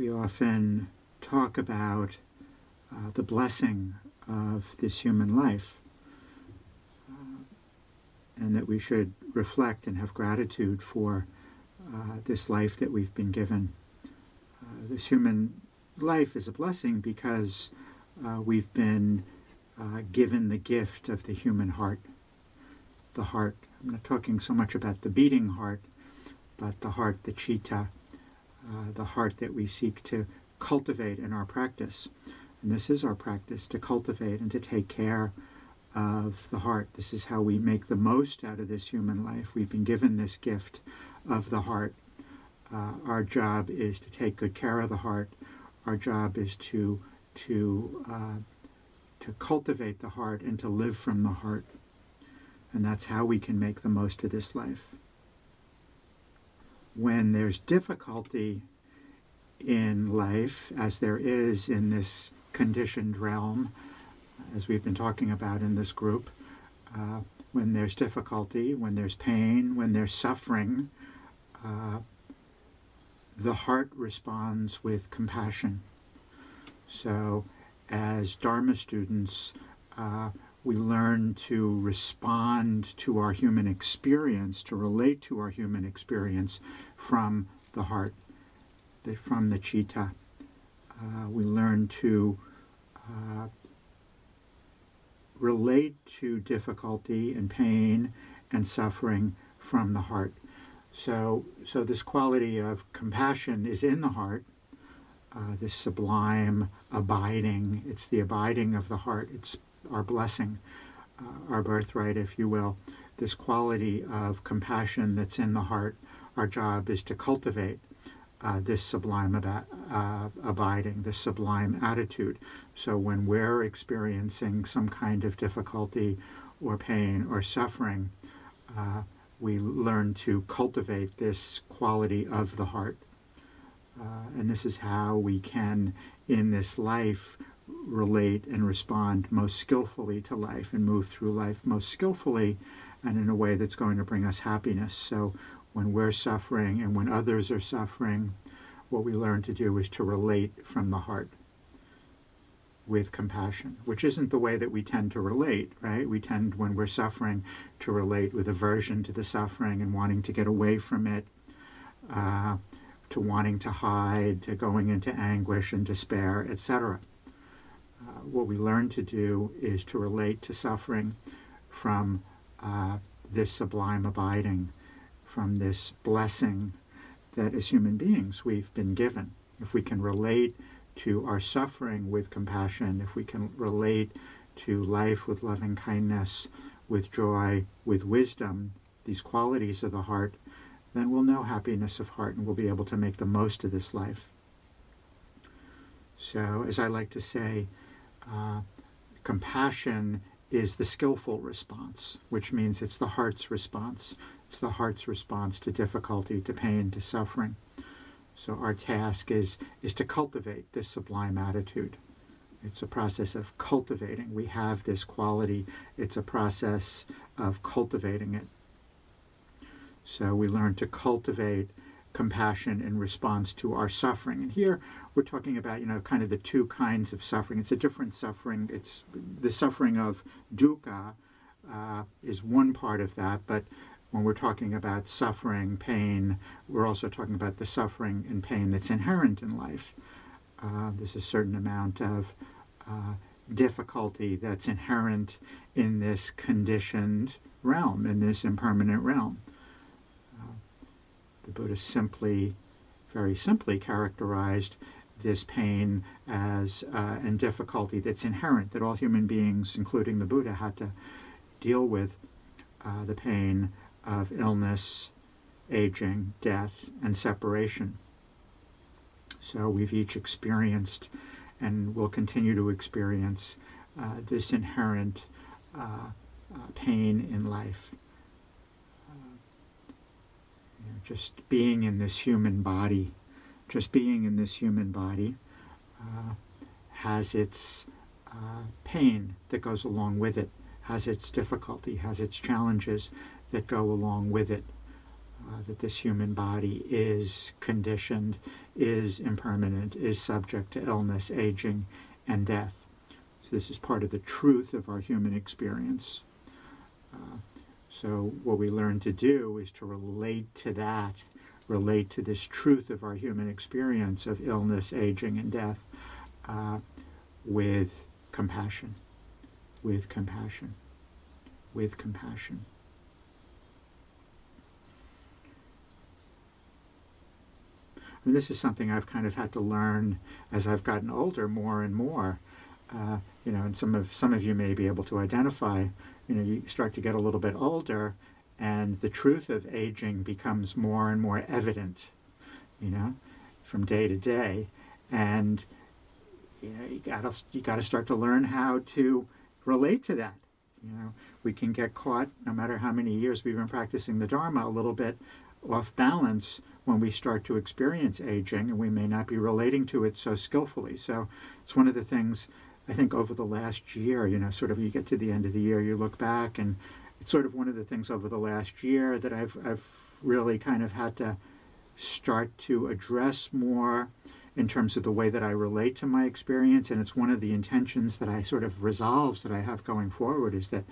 we often talk about uh, the blessing of this human life, uh, and that we should reflect and have gratitude for uh, this life that we've been given. Uh, this human life is a blessing because uh, we've been uh, given the gift of the human heart. The heart, I'm not talking so much about the beating heart, but the heart, the citta, uh, the heart that we seek to cultivate in our practice. And this is our practice to cultivate and to take care of the heart. This is how we make the most out of this human life. We've been given this gift of the heart. Uh, our job is to take good care of the heart. Our job is to to uh, to cultivate the heart and to live from the heart. And that's how we can make the most of this life. When there's difficulty in life, as there is in this conditioned realm, as we've been talking about in this group, uh, when there's difficulty, when there's pain, when there's suffering, uh, the heart responds with compassion. So, as Dharma students, uh, we learn to respond to our human experience, to relate to our human experience from the heart, from the citta. Uh, we learn to uh, relate to difficulty and pain and suffering from the heart. So, so this quality of compassion is in the heart, uh, this sublime abiding. It's the abiding of the heart. It's our blessing, uh, our birthright, if you will. This quality of compassion that's in the heart. Our job is to cultivate uh, this sublime ab- uh, abiding, this sublime attitude. So when we're experiencing some kind of difficulty or pain or suffering, uh, we learn to cultivate this quality of the heart. Uh, and this is how we can, in this life, relate and respond most skillfully to life and move through life most skillfully and in a way that's going to bring us happiness. So when we're suffering and when others are suffering, what we learn to do is to relate from the heart with compassion, which isn't the way that we tend to relate, right? We tend, when we're suffering, to relate with aversion to the suffering and wanting to get away from it. Uh, to wanting to hide, to going into anguish and despair, etc. Uh, what we learn to do is to relate to suffering from uh, this sublime abiding, from this blessing that as human beings we've been given. If we can relate to our suffering with compassion, if we can relate to life with loving kindness, with joy, with wisdom, these qualities of the heart, then we'll know happiness of heart and we'll be able to make the most of this life. So, as I like to say, uh, compassion is the skillful response, which means it's the heart's response. It's the heart's response to difficulty, to pain, to suffering. So our task is is to cultivate this sublime attitude. It's a process of cultivating. We have this quality. It's a process of cultivating it. So we learn to cultivate compassion in response to our suffering. And here we're talking about, you know, kind of the two kinds of suffering. It's a different suffering. It's the suffering of dukkha uh, is one part of that, but when we're talking about suffering, pain, we're also talking about the suffering and pain that's inherent in life. Uh, there's a certain amount of uh, difficulty that's inherent in this conditioned realm, in this impermanent realm. The Buddha simply, very simply characterized this pain as uh, and difficulty that's inherent that all human beings, including the Buddha, had to deal with uh, the pain of illness, aging, death, and separation. So we've each experienced and will continue to experience uh, this inherent uh, uh, pain in life. Just being in this human body, just being in this human body uh, has its uh, pain that goes along with it, has its difficulty, has its challenges that go along with it. uh, that this human body is conditioned, is impermanent, is subject to illness, aging, and death. So, this is part of the truth of our human experience. Uh, so, what we learn to do is to relate to that, relate to this truth of our human experience of illness, aging, and death uh, with compassion. With compassion. With compassion. And this is something I've kind of had to learn as I've gotten older more and more. Uh, you know, and some of some of you may be able to identify. You know, you start to get a little bit older, and the truth of aging becomes more and more evident. You know, from day to day, and you know, you gotta you gotta start to learn how to relate to that. You know, we can get caught, no matter how many years we've been practicing the Dharma, a little bit off balance when we start to experience aging, and we may not be relating to it so skillfully. So it's one of the things I think over the last year, you know, sort of you get to the end of the year, you look back, and it's sort of one of the things over the last year that I've, I've really kind of had to start to address more in terms of the way that I relate to my experience. And it's one of the intentions that I sort of resolves that I have going forward is that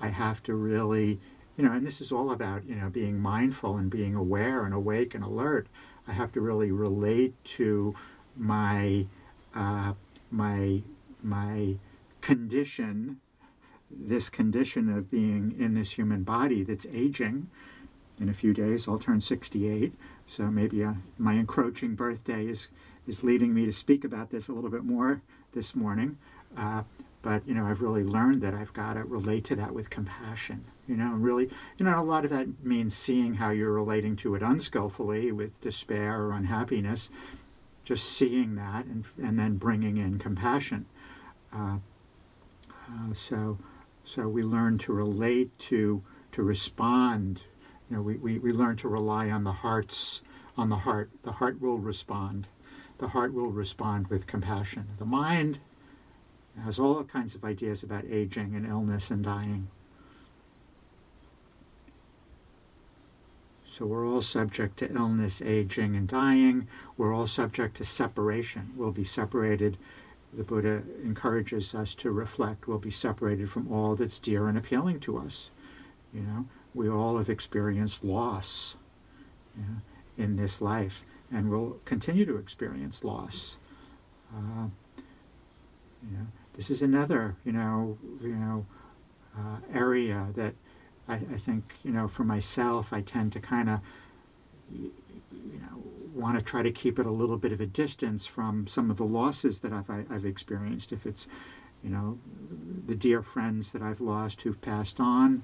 I have to really you know, and this is all about, you know, being mindful and being aware and awake and alert. I have to really relate to my uh, my my condition, this condition of being in this human body that's aging. In a few days, I'll turn 68, so maybe uh, my encroaching birthday is is leading me to speak about this a little bit more this morning. Uh, but you know, I've really learned that I've got to relate to that with compassion you know, really, you know, a lot of that means seeing how you're relating to it unskillfully with despair or unhappiness, just seeing that and, and then bringing in compassion. Uh, uh, so, so we learn to relate to, to respond. You know, we, we, we learn to rely on the heart's, on the heart. The heart will respond. The heart will respond with compassion. The mind has all kinds of ideas about aging and illness and dying. So we're all subject to illness, aging, and dying. We're all subject to separation. We'll be separated. The Buddha encourages us to reflect. We'll be separated from all that's dear and appealing to us. You know, we all have experienced loss you know, in this life, and we'll continue to experience loss. Uh, you know, this is another, you know, you know, uh, area that I, I think you know for myself I tend to kind of you know want to try to keep it a little bit of a distance from some of the losses that I've I've experienced. If it's you know the dear friends that I've lost who've passed on.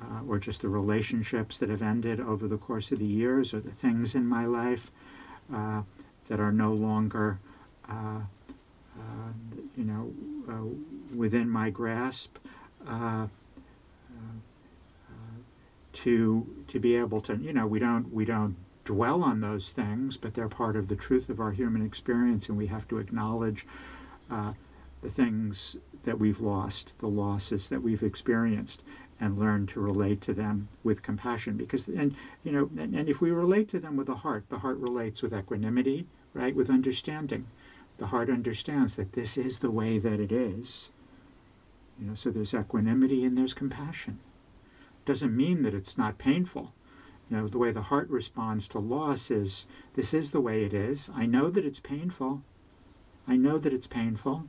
Uh, or just the relationships that have ended over the course of the years, or the things in my life uh, that are no longer, uh, uh you know, uh, within my grasp. Uh, to to be able to you know we don't we don't dwell on those things but they're part of the truth of our human experience and we have to acknowledge uh, the things that we've lost the losses that we've experienced and learn to relate to them with compassion. Because and you know and, and if we relate to them with the heart the heart relates with equanimity right with understanding. The heart understands that this is the way that it is. You know so there's equanimity and there's compassion. Doesn't mean that it's not painful. You know, the way the heart responds to loss is this is the way it is. I know that it's painful. I know that it's painful.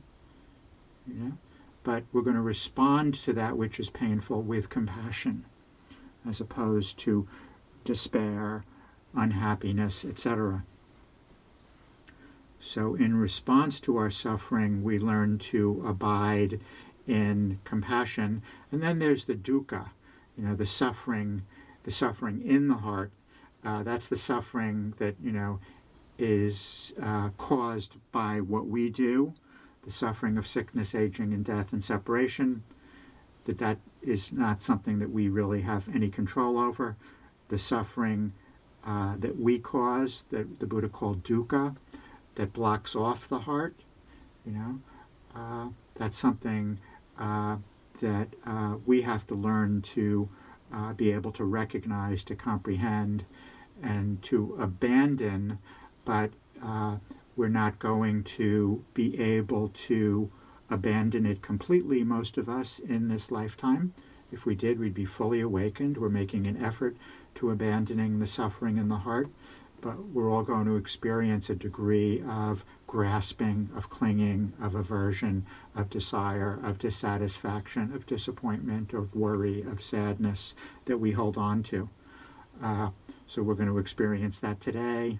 You know, but we're going to respond to that which is painful with compassion as opposed to despair, unhappiness, etc. So, in response to our suffering, we learn to abide in compassion. And then there's the dukkha, you know the suffering the suffering in the heart uh, that's the suffering that you know is uh, caused by what we do the suffering of sickness aging and death and separation that that is not something that we really have any control over. The suffering uh, that we cause that the buddha called dukkha that blocks off the heart you know uh, that's something uh, that uh, we have to learn to uh, be able to recognize, to comprehend, and to abandon, but uh, we're not going to be able to abandon it completely, most of us, in this lifetime. If we did, we'd be fully awakened. We're making an effort to abandoning the suffering in the heart, but we're all going to experience a degree of grasping, of clinging, of aversion, of desire, of dissatisfaction, of disappointment, of worry, of sadness that we hold on to. Uh, so we're going to experience that today.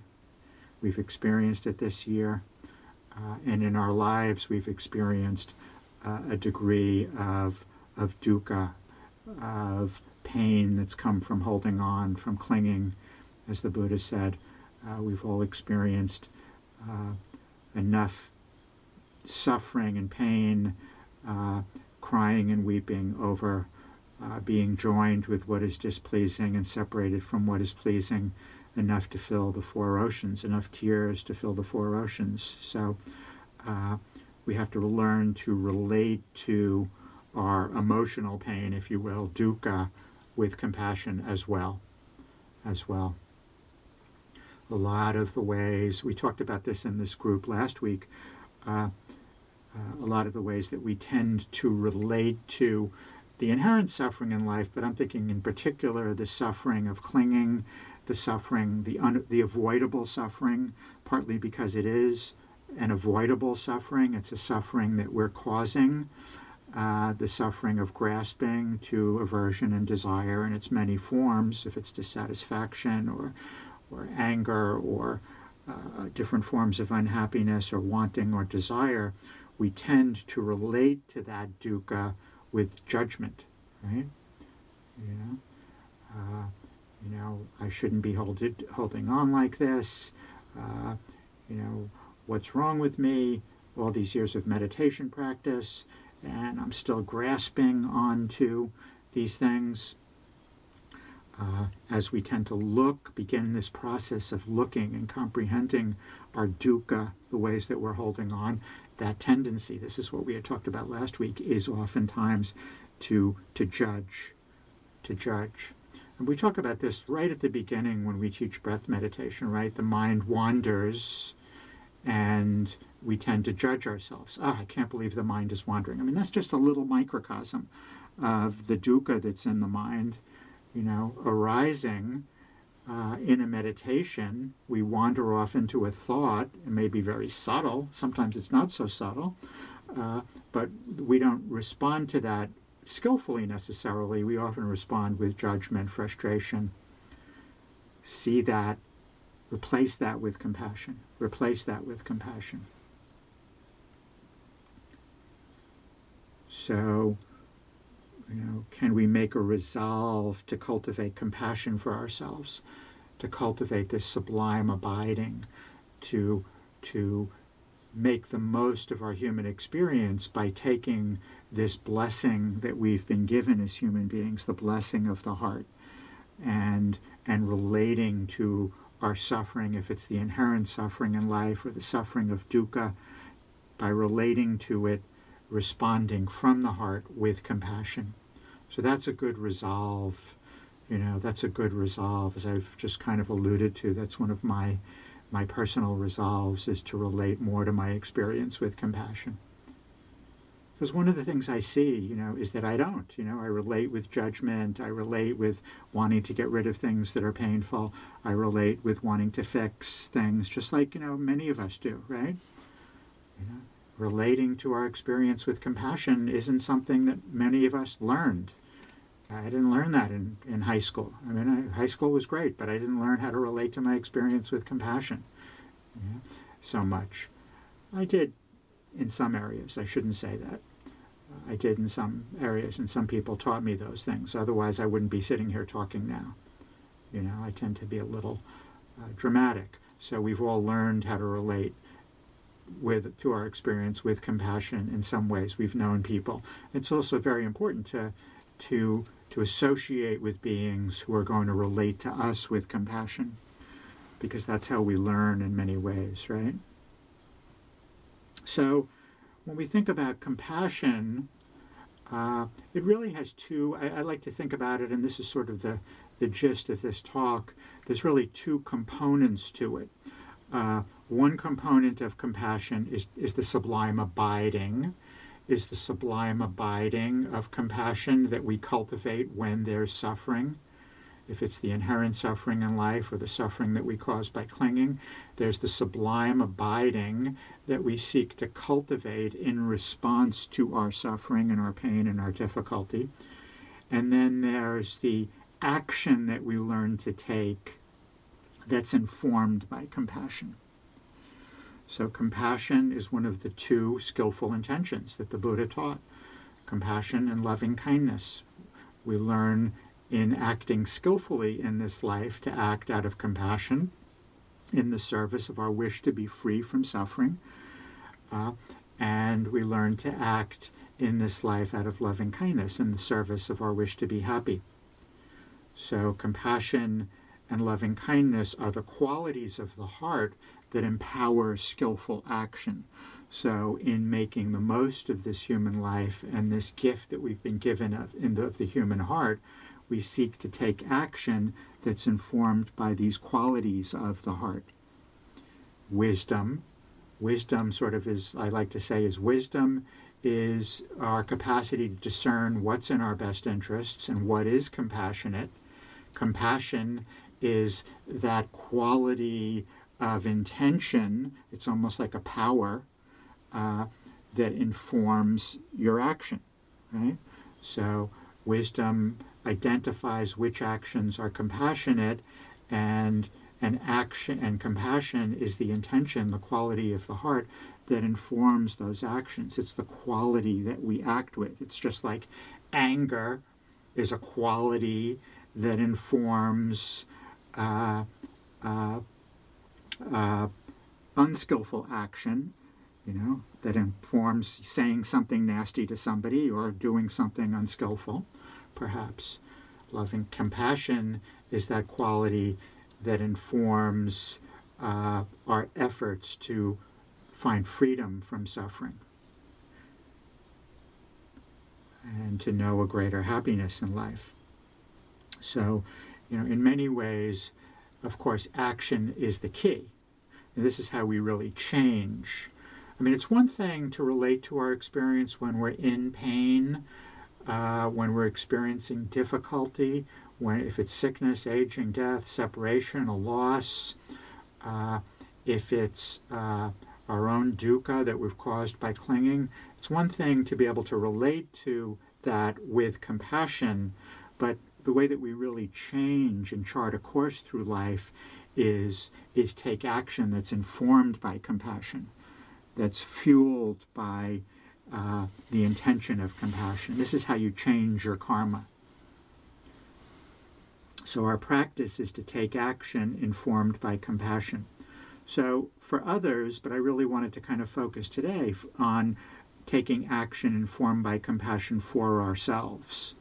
We've experienced it this year. Uh, and in our lives, we've experienced uh, a degree of, of dukkha, of pain that's come from holding on, from clinging. As the Buddha said, uh, we've all experienced uh, enough suffering and pain, uh, crying and weeping over uh, being joined with what is displeasing and separated from what is pleasing, enough to fill the four oceans, enough tears to fill the four oceans. So uh, we have to learn to relate to our emotional pain, if you will, dukkha, with compassion as well. As well. A lot of the ways, we talked about this in this group last week, uh, uh, a lot of the ways that we tend to relate to the inherent suffering in life, but I'm thinking in particular the suffering of clinging, the suffering, the, un- the avoidable suffering, partly because it is an avoidable suffering, it's a suffering that we're causing uh, the suffering of grasping to aversion and desire in its many forms, if it's dissatisfaction or, or anger or uh, different forms of unhappiness or wanting or desire, we tend to relate to that dukkha with judgment, right? You know, uh, you know, I shouldn't be holded, holding on like this. Uh, you know, what's wrong with me? All these years of meditation practice, and I'm still grasping onto these things. Uh, as we tend to look, begin this process of looking and comprehending our dukkha, the ways that we're holding on, that tendency, this is what we had talked about last week, is oftentimes to, to judge, to judge. And we talk about this right at the beginning when we teach breath meditation, right? The mind wanders and we tend to judge ourselves. Ah, oh, I can't believe the mind is wandering. I mean, that's just a little microcosm of the dukkha that's in the mind, you know, arising uh, in a meditation. We wander off into a thought. It may be very subtle. Sometimes it's not so subtle, uh, but we don't respond to that skillfully necessarily. We often respond with judgment, frustration. See that, replace that with compassion. Replace that with compassion. So, you know, can we make a resolve to cultivate compassion for ourselves, to cultivate this sublime abiding, to to make the most of our human experience by taking this blessing that we've been given as human beings, the blessing of the heart, and and relating to our suffering, if it's the inherent suffering in life or the suffering of dukkha, by relating to it responding from the heart with compassion. So that's a good resolve. You know, that's a good resolve, as I've just kind of alluded to. That's one of my my personal resolves is to relate more to my experience with compassion. Because one of the things I see, you know, is that I don't. You know, I relate with judgment. I relate with wanting to get rid of things that are painful. I relate with wanting to fix things, just like you know many of us do, right? You know, relating to our experience with compassion isn't something that many of us learned. I didn't learn that in, in high school. I mean, I, high school was great, but I didn't learn how to relate to my experience with compassion so much. I did in some areas. I shouldn't say that. I did in some areas, and some people taught me those things. Otherwise, I wouldn't be sitting here talking now. You know, I tend to be a little uh, dramatic. So we've all learned how to relate with to our experience with compassion in some ways. We've known people. It's also very important to to to associate with beings who are going to relate to us with compassion because that's how we learn in many ways, right? So when we think about compassion, Uh, it really has two, I, I, like to think about it, and this is sort of the, the gist of this talk. There's really two components to it. Uh, one component of compassion is, is the sublime abiding, is the sublime abiding of compassion that we cultivate when there's suffering. If it's the inherent suffering in life or the suffering that we cause by clinging, there's the sublime abiding that we seek to cultivate in response to our suffering and our pain and our difficulty. And then there's the action that we learn to take that's informed by compassion. So, compassion is one of the two skillful intentions that the Buddha taught compassion and loving kindness. We learn in acting skillfully in this life to act out of compassion in the service of our wish to be free from suffering. Uh, and we learn to act in this life out of loving kindness in the service of our wish to be happy. So, compassion and loving kindness are the qualities of the heart that empower skillful action. So, in making the most of this human life and this gift that we've been given of, in the, of the human heart, we seek to take action that's informed by these qualities of the heart. Wisdom. Wisdom, sort of, is, I like to say, is wisdom is our capacity to discern what's in our best interests and what is compassionate. Compassion is that quality of intention, it's almost like a power uh, that informs your action, right? So, wisdom identifies which actions are compassionate and and action and compassion is the intention the quality of the heart that informs those actions it's the quality that we act with it's just like anger is a quality that informs uh, uh, uh, unskillful action, you know, that informs saying something nasty to somebody or doing something unskillful, perhaps. Loving compassion is that quality that informs uh, our efforts to find freedom from suffering and to know a greater happiness in life. So, you know, in many ways, of course, action is the key. And this is how we really change. I mean, it's one thing to relate to our experience when we're in pain, uh, when we're experiencing difficulty, when if it's sickness, aging, death, separation, a loss, uh, if it's uh, our own dukkha that we've caused by clinging. It's one thing to be able to relate to that with compassion, but the way that we really change and chart a course through life is is take action that's informed by compassion, that's fueled by uh, the intention of compassion. This is how you change your karma. So our practice is to take action informed by compassion. So for others, but I really wanted to kind of focus today on taking action informed by compassion for ourselves.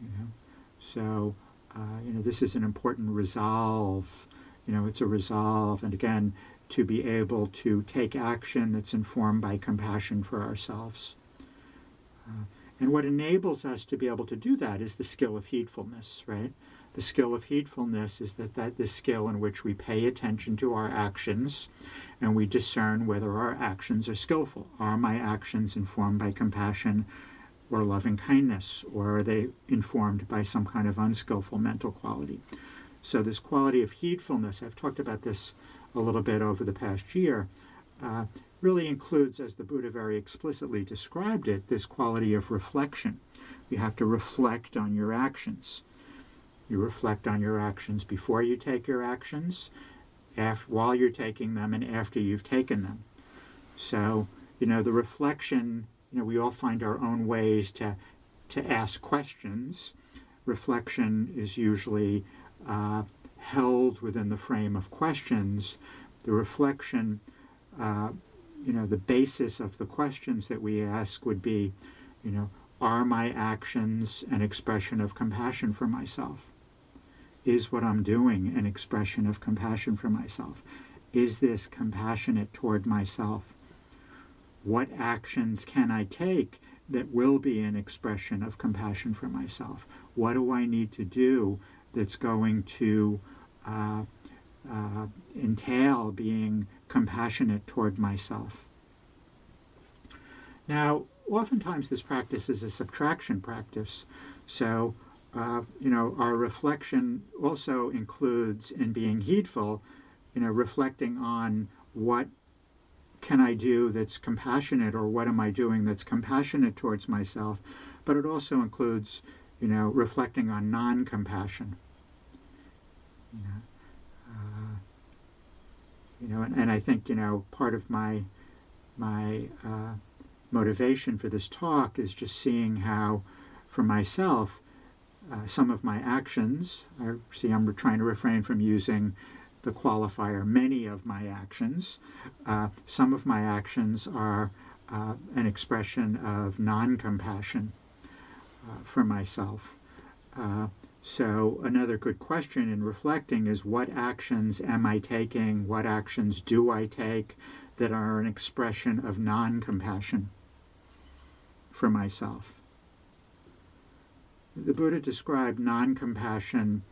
You know? So, uh, you know, this is an important resolve. You know, it's a resolve, and again, to be able to take action that's informed by compassion for ourselves. Uh, and what enables us to be able to do that is the skill of heedfulness, right? The skill of heedfulness is that, that the skill in which we pay attention to our actions and we discern whether our actions are skillful. Are my actions informed by compassion or loving kindness, or are they informed by some kind of unskillful mental quality? So, this quality of heedfulness, I've talked about this a little bit over the past year, uh, really includes, as the Buddha very explicitly described it, this quality of reflection. You have to reflect on your actions. You reflect on your actions before you take your actions, while you're taking them, and after you've taken them. So, you know, the reflection you know, we all find our own ways to, to ask questions. Reflection is usually uh, held within the frame of questions. The reflection, uh, you know, the basis of the questions that we ask would be, you know, are my actions an expression of compassion for myself? Is what I'm doing an expression of compassion for myself? Is this compassionate toward myself? What actions can I take that will be an expression of compassion for myself? What do I need to do that's going to uh, uh, entail being compassionate toward myself? Now, oftentimes this practice is a subtraction practice. So, uh, you know, our reflection also includes in being heedful, you know, reflecting on what can I do that's compassionate or what am I doing that's compassionate towards myself, but it also includes, you know, reflecting on non-compassion. You know, uh, you know and, and, I think, you know, part of my, my uh, motivation for this talk is just seeing how, for myself, uh, some of my actions, I see I'm trying to refrain from using the qualifier many of my actions. Uh, some of my actions are uh, an expression of non compassion uh, for myself. Uh, so, another good question in reflecting is what actions am I taking? What actions do I take that are an expression of non compassion for myself? The Buddha described non compassion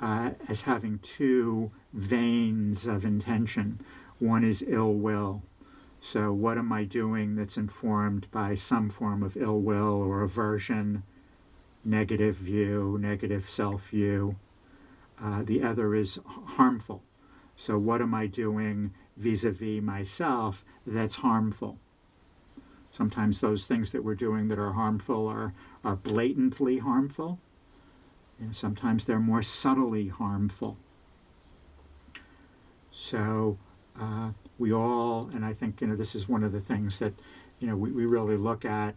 uh, as having two veins of intention. One is ill will. So, what am I doing that's informed by some form of ill will or aversion, negative view, negative self view? Uh, the other is harmful. So, what am I doing vis a vis myself that's harmful? Sometimes those things that we're doing that are harmful are, are blatantly harmful. Sometimes they're more subtly harmful. So uh, we all, and I think you know this is one of the things that you know we, we really look at.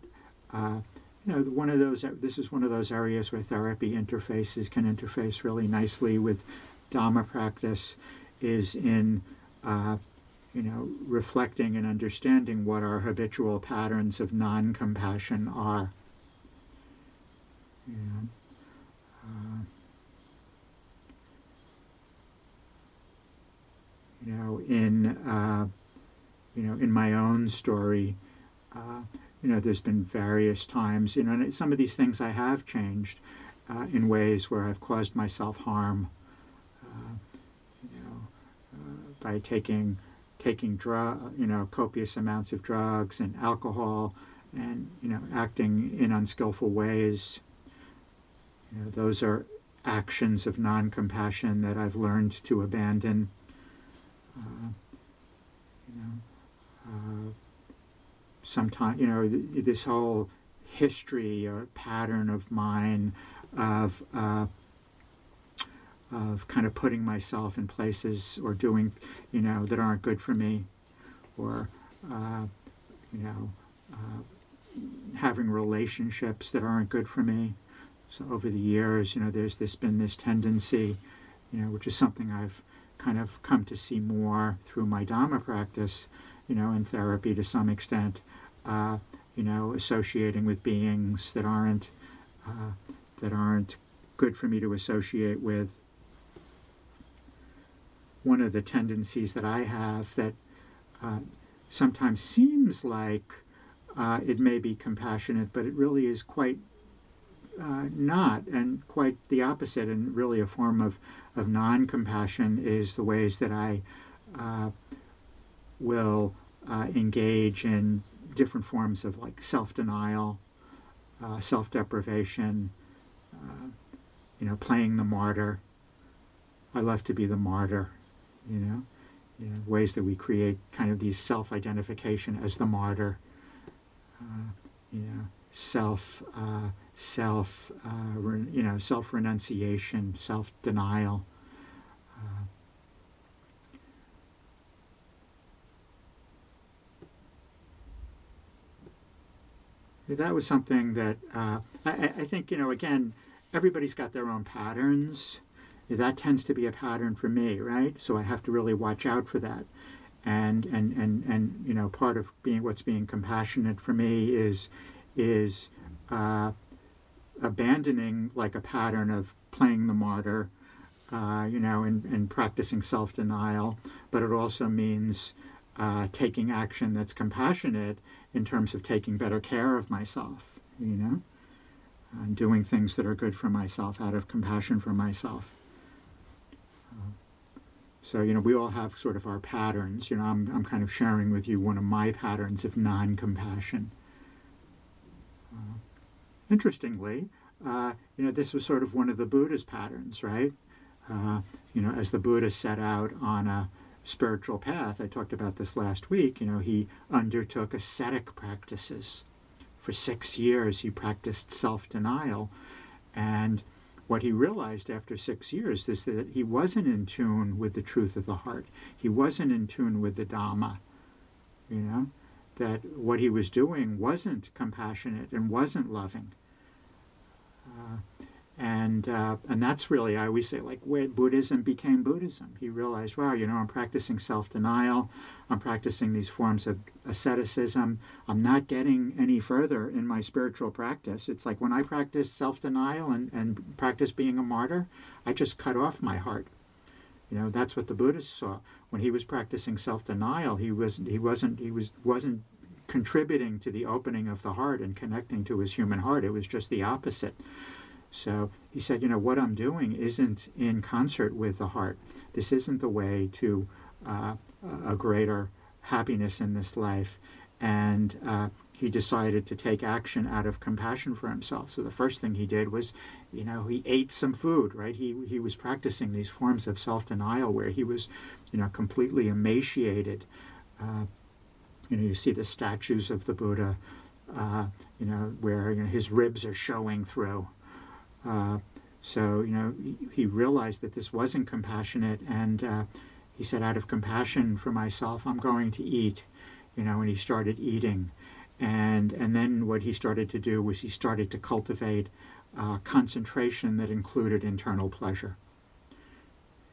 Uh, you know, one of those. This is one of those areas where therapy interfaces can interface really nicely with Dharma practice. Is in uh, you know reflecting and understanding what our habitual patterns of non-compassion are. Uh, you know, in uh, you know, in my own story, uh, you know, there's been various times, you know, some of these things I have changed uh, in ways where I've caused myself harm, uh, you know, uh, by taking taking drug, you know, copious amounts of drugs and alcohol, and you know, acting in unskillful ways. You know, those are actions of non-compassion that I've learned to abandon. You know, uh, sometimes you know th- this whole history or pattern of mine of uh, of kind of putting myself in places or doing you know that aren't good for me, or uh, you know uh, having relationships that aren't good for me. So over the years, you know, there's this been this tendency, you know, which is something I've kind of come to see more through my Dharma practice, you know, in therapy to some extent, uh, you know, associating with beings that aren't uh, that aren't good for me to associate with. One of the tendencies that I have that uh, sometimes seems like uh, it may be compassionate, but it really is quite uh, not, and quite the opposite, and really a form of, of non compassion is the ways that I uh, will uh, engage in different forms of like self denial, uh, self deprivation, uh, you know, playing the martyr. I love to be the martyr, you know, you know ways that we create kind of these self identification as the martyr, uh, you know, self self, uh, re, you know, self renunciation, self denial. Uh, that was something that uh, I, I, think, you know, again, everybody's got their own patterns. That tends to be a pattern for me, right? So I have to really watch out for that. And, and, and, and you know, part of being what's being compassionate for me is, is uh, abandoning like a pattern of playing the martyr, uh, you know, and, and practicing self denial, but it also means uh, taking action that's compassionate in terms of taking better care of myself, you know, and doing things that are good for myself out of compassion for myself. So, you know, we all have sort of our patterns. You know, I'm, I'm kind of sharing with you one of my patterns of non compassion. Uh, interestingly, uh, you know, this was sort of one of the Buddha's patterns, right? Uh, you know, as the Buddha set out on a spiritual path, I talked about this last week, you know, he undertook ascetic practices. For six years, he practiced self denial. And what he realized after six years is that he wasn't in tune with the truth of the heart. He wasn't in tune with the Dhamma. You know, that what he was doing wasn't compassionate and wasn't loving. Uh, and uh, and that's really I always say like where Buddhism became Buddhism. He realized, wow, you know, I'm practicing self-denial, I'm practicing these forms of asceticism. I'm not getting any further in my spiritual practice. It's like when I practice self-denial and, and practice being a martyr, I just cut off my heart. You know, that's what the Buddhists saw. When he was practicing self-denial, he was he wasn't he was wasn't contributing to the opening of the heart and connecting to his human heart. It was just the opposite. So he said, you know, what I'm doing isn't in concert with the heart. This isn't the way to uh, a greater happiness in this life. And uh, he decided to take action out of compassion for himself. So the first thing he did was, you know, he ate some food, right? He, he was practicing these forms of self denial where he was, you know, completely emaciated. Uh, you know, you see the statues of the Buddha, uh, you know, where you know, his ribs are showing through. Uh, so, you know, he, realized that this wasn't compassionate, and uh, he said, out of compassion for myself, I'm going to eat, you know, and he started eating. And, and then what he started to do was he started to cultivate concentration that included internal pleasure.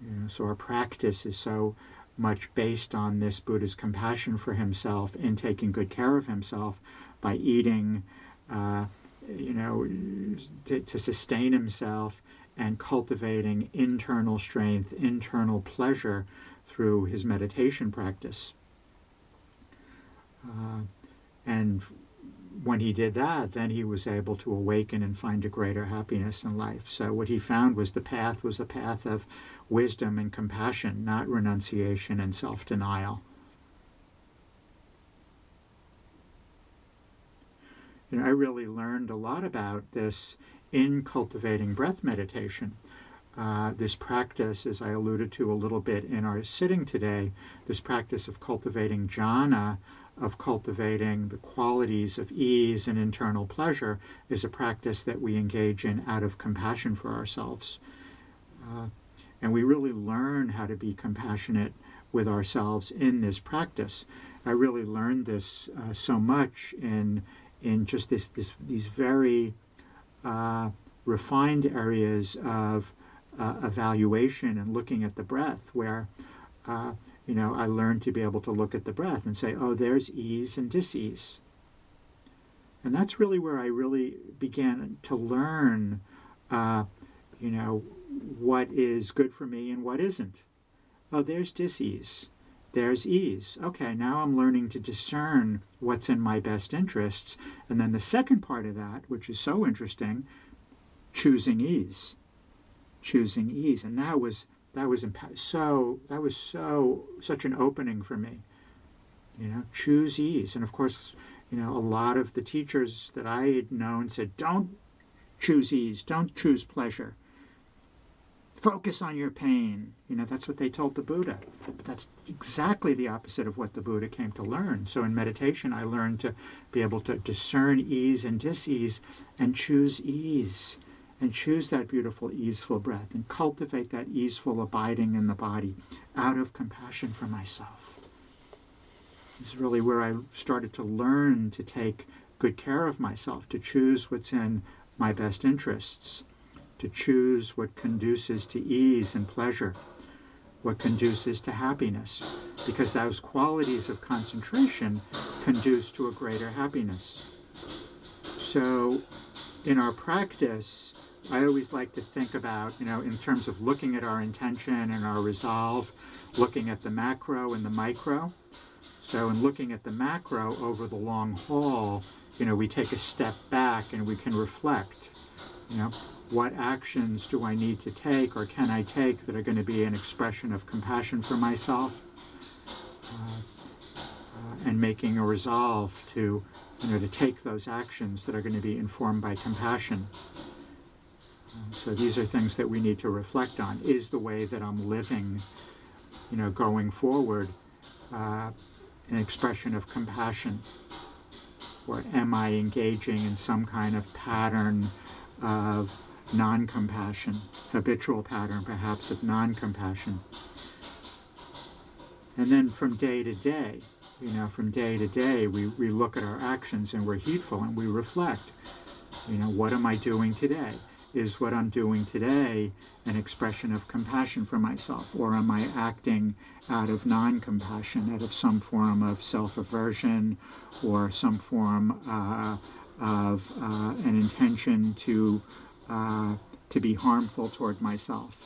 You know, so our practice is so much based on this Buddha's compassion for himself in taking good care of himself by eating, uh, you know, to, to sustain himself and cultivating internal strength, internal pleasure through his meditation practice. Uh, and when he did that, then he was able to awaken and find a greater happiness in life. So, what he found was the path was a path of wisdom and compassion, not renunciation and self denial. You know, I really learned a lot about this in cultivating breath meditation. Uh, this practice, as I alluded to a little bit in our sitting today, this practice of cultivating jhana, of cultivating the qualities of ease and internal pleasure, is a practice that we engage in out of compassion for ourselves. Uh, and we really learn how to be compassionate with ourselves in this practice. I really learned this uh, so much in in just this, this these very uh, refined areas of uh, evaluation and looking at the breath, where uh, you know I learned to be able to look at the breath and say, "Oh, there's ease and disease," and that's really where I really began to learn, uh, you know, what is good for me and what isn't. Oh, there's disease. There's ease. Okay, now I'm learning to discern what's in my best interests. And then the second part of that, which is so interesting, choosing ease. Choosing ease. And that was that was so that was so such an opening for me. You know, choose ease. And of course, you know, a lot of the teachers that I had known said, don't choose ease, don't choose pleasure focus on your pain. You know, that's what they told the Buddha. But that's exactly the opposite of what the Buddha came to learn. So in meditation, I learned to be able to discern ease and dis-ease and choose ease and choose that beautiful, easeful breath and cultivate that easeful abiding in the body out of compassion for myself. This is really where I started to learn to take good care of myself, to choose what's in my best interests to choose what conduces to ease and pleasure, what conduces to happiness, because those qualities of concentration conduce to a greater happiness. So, in our practice, I always like to think about, you know, in terms of looking at our intention and our resolve, looking at the macro and the micro. So, in looking at the macro over the long haul, you know, we take a step back and we can reflect. You know, what actions do I need to take or can I take that are going to be an expression of compassion for myself? Uh, uh, and making a resolve to, you know, to take those actions that are going to be informed by compassion. So these are things that we need to reflect on. Is the way that I'm living, you know, going forward, uh, an expression of compassion? Or am I engaging in some kind of pattern of non compassion, habitual pattern perhaps of non compassion? And then from day to day, you know, from day to day, we, we look at our actions and we're heedful and we reflect. You know, what am I doing today? Is what I'm doing today an expression of compassion for myself? Or am I acting out of non compassion, out of some form of self aversion or some form uh, of uh, an intention to, uh, to be harmful toward myself,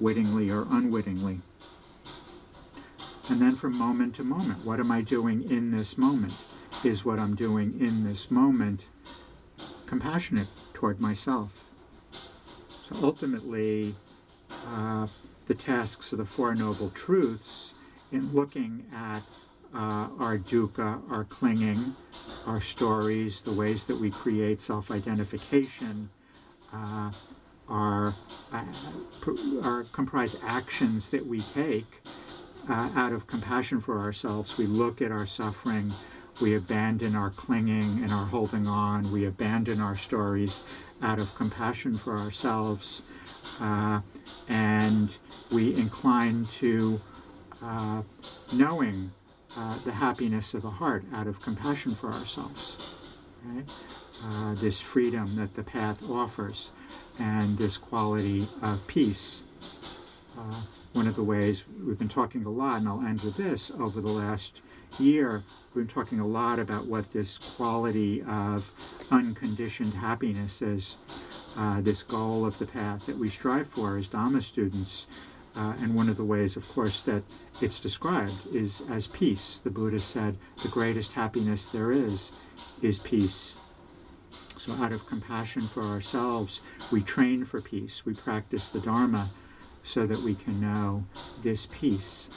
wittingly or unwittingly? And then from moment to moment, what am I doing in this moment? Is what I'm doing in this moment compassionate toward myself? So ultimately, uh, the tasks of the Four Noble Truths in looking at uh, our dukkha, our clinging, our stories, the ways that we create self identification, uh, are, uh, are comprise actions that we take uh, out of compassion for ourselves, we look at our suffering, we abandon our clinging and our holding on, we abandon our stories out of compassion for ourselves, uh, and we incline to uh, knowing uh, the happiness of the heart out of compassion for ourselves. Right? Uh, this freedom that the path offers, and this quality of peace. Uh, one of the ways we've been talking a lot, and I'll end with this, over the last year, we've been talking a lot about what this quality of unconditioned happiness is, uh, this goal of the path that we strive for as Dhamma students. Uh, and one of the ways, of course, that it's described is as peace. The Buddha said, the greatest happiness there is is peace. So, out of compassion for ourselves, we train for peace. We practice the Dharma so that we can know this peace.